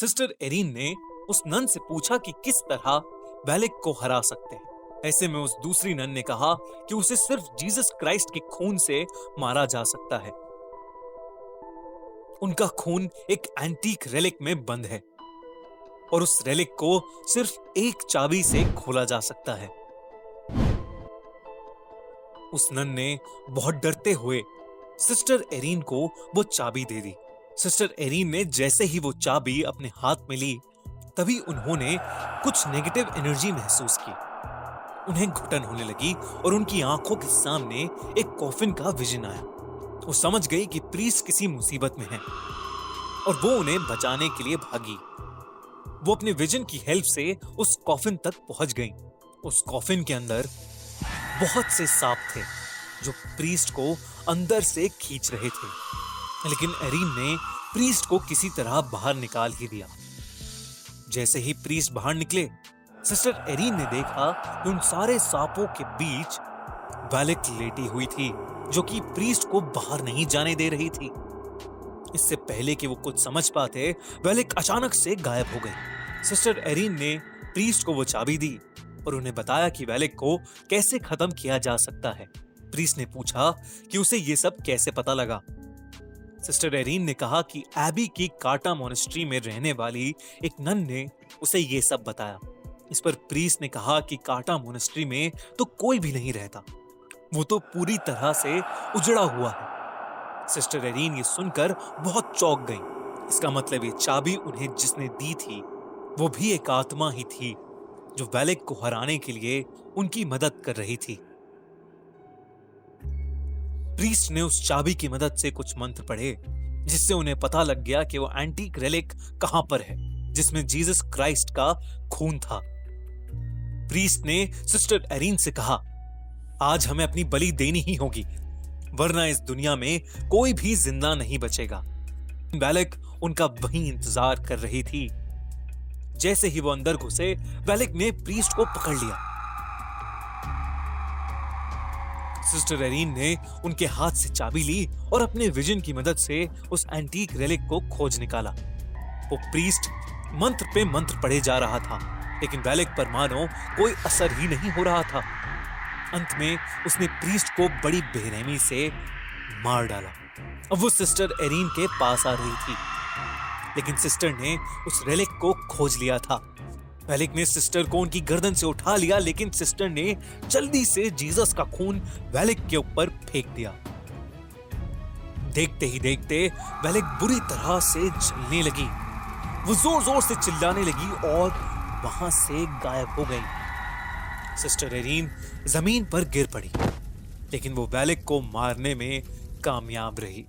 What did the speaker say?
Sister arene ने उस none से पूछा कि किस तरह वैलिक को हरा सकते हैं। ऐसे में उस दूसरी नन ने कहा कि उसे सिर्फ़ जीसस क्राइस्ट के खून से मारा जा सकता है। उनका खून एक एंटीक रेलिक में बंद है और उस रेलिक को सिर्फ़ एक चाबी से खोला जा सकता है। उस नन ने बहुत डरते हुए सिस्टर एरीन को वो चाबी दे दी। सिस्टर एरीन ने जैसे ही वो चाबी अपने हाथ में ली, तभी उन्होंने कुछ नेगेटिव एनर्जी महसूस की। उन्हें घुटन होने लगी और उनकी आँखों के सामने एक कॉफिन का विजन आया। वो समझ गई कि प्रीस किसी मुसीबत में है और वो उन्हें बचाने के लिए भागी। वो अपने विजन की हेल्प से उस कॉफिन तक पहुँच गई। उस कॉफिन के अंदर बहुत से सांप थे जो प्रीस्ट को अंदर से खींच रहे थे। लेकिन एरीन ने प्रीस्ट को किसी तरह बाहर निकाल ही दिया। जैसे ही प्रीस्ट बाहर निकले, सिस्टर एरीन ने देखा कि उन सारे सांपों के बीच वैलिक लेटी हुई थी, जो कि प्रीस्ट को बाहर नहीं जाने दे रही थी। इससे पहले कि वो कुछ समझ पाते वैलिक अचानक से गायब हो गई सिस्टर एरीन ने प्रीस्ट को वो चाबी दी और उन्हें बताया कि वैलिक को कैसे खत्म किया जा सकता है। प्रीस्ट ने पूछा कि उसे ये सब कैसे पता लगा। सिस्टर एरीन ने कहा कि एबी की काटा मोनेस्ट्री में रहने वाली एक नन ने उसे ये सब बताया। इस पर प्रीस ने कहा कि काटा मोनेस्ट्री में तो कोई भी नहीं रहता। वो तो पूरी तरह से उजड़ा हुआ है। सिस्टर एरीन ये सुनकर बहुत चौंक गई। इसका मतलब ये चाबी उन्हें जिसने दी थी, वो भी एक आत्मा ही थी, जो वैलिक को हराने के लिए उनकी मदद कर रही थी। प्रीस्ट ने उस चाबी की मदद से कुछ मंत्र पढ़े, जिससे उन्हें पता लग गया कि वो एंटीक रेलिक कहाँ पर है, जिसमें जीसस क्राइस्ट का खून था। प्रीस्ट ने सिस्टर एरीन से कहा, आज हमें अपनी बलि देनी ही होगी, वरना इस दुनिया में कोई भी ज़िंदा नहीं बचेगा। वैलिक उनका वहीं इंतज़ार कर रही थी। जैसे ही वो अंदर घुसे वैलिक ने प्रीस्ट को पकड़ लिया। सिस्टर एरीन ने उनके हाथ से चाबी ली और अपने विजन की मदद से उस एंटीक रेलिक को खोज निकाला। वो प्रीस्ट मंत्र पे मंत्र पढ़े जा रहा था, लेकिन वैलिक पर मानो कोई असर ही नहीं हो रहा था। अंत में उसने प्रीस्ट को बड़ी बेरहमी से मार डाला। अब वो सिस्टर एरीन के पास आ रही थी, लेकिन सिस्टर ने उस रेलिक को खोज लिया था। वेलिक ने सिस्टर को उनकी गर्दन से उठा लिया, लेकिन सिस्टर ने जल्दी से जीसस का खून वेलिक के ऊपर फेंक दिया। देखते ही देखते वेलिक बुरी तरह से जलने लगी। वो ज़ोर ज़ोर से चिल्लाने लगी और वहाँ से गायब हो गई। सिस्टर एरीन ज़मीन पर गिर पड़ी, लेकिन वो वैलिक को मारने में कामयाब रही।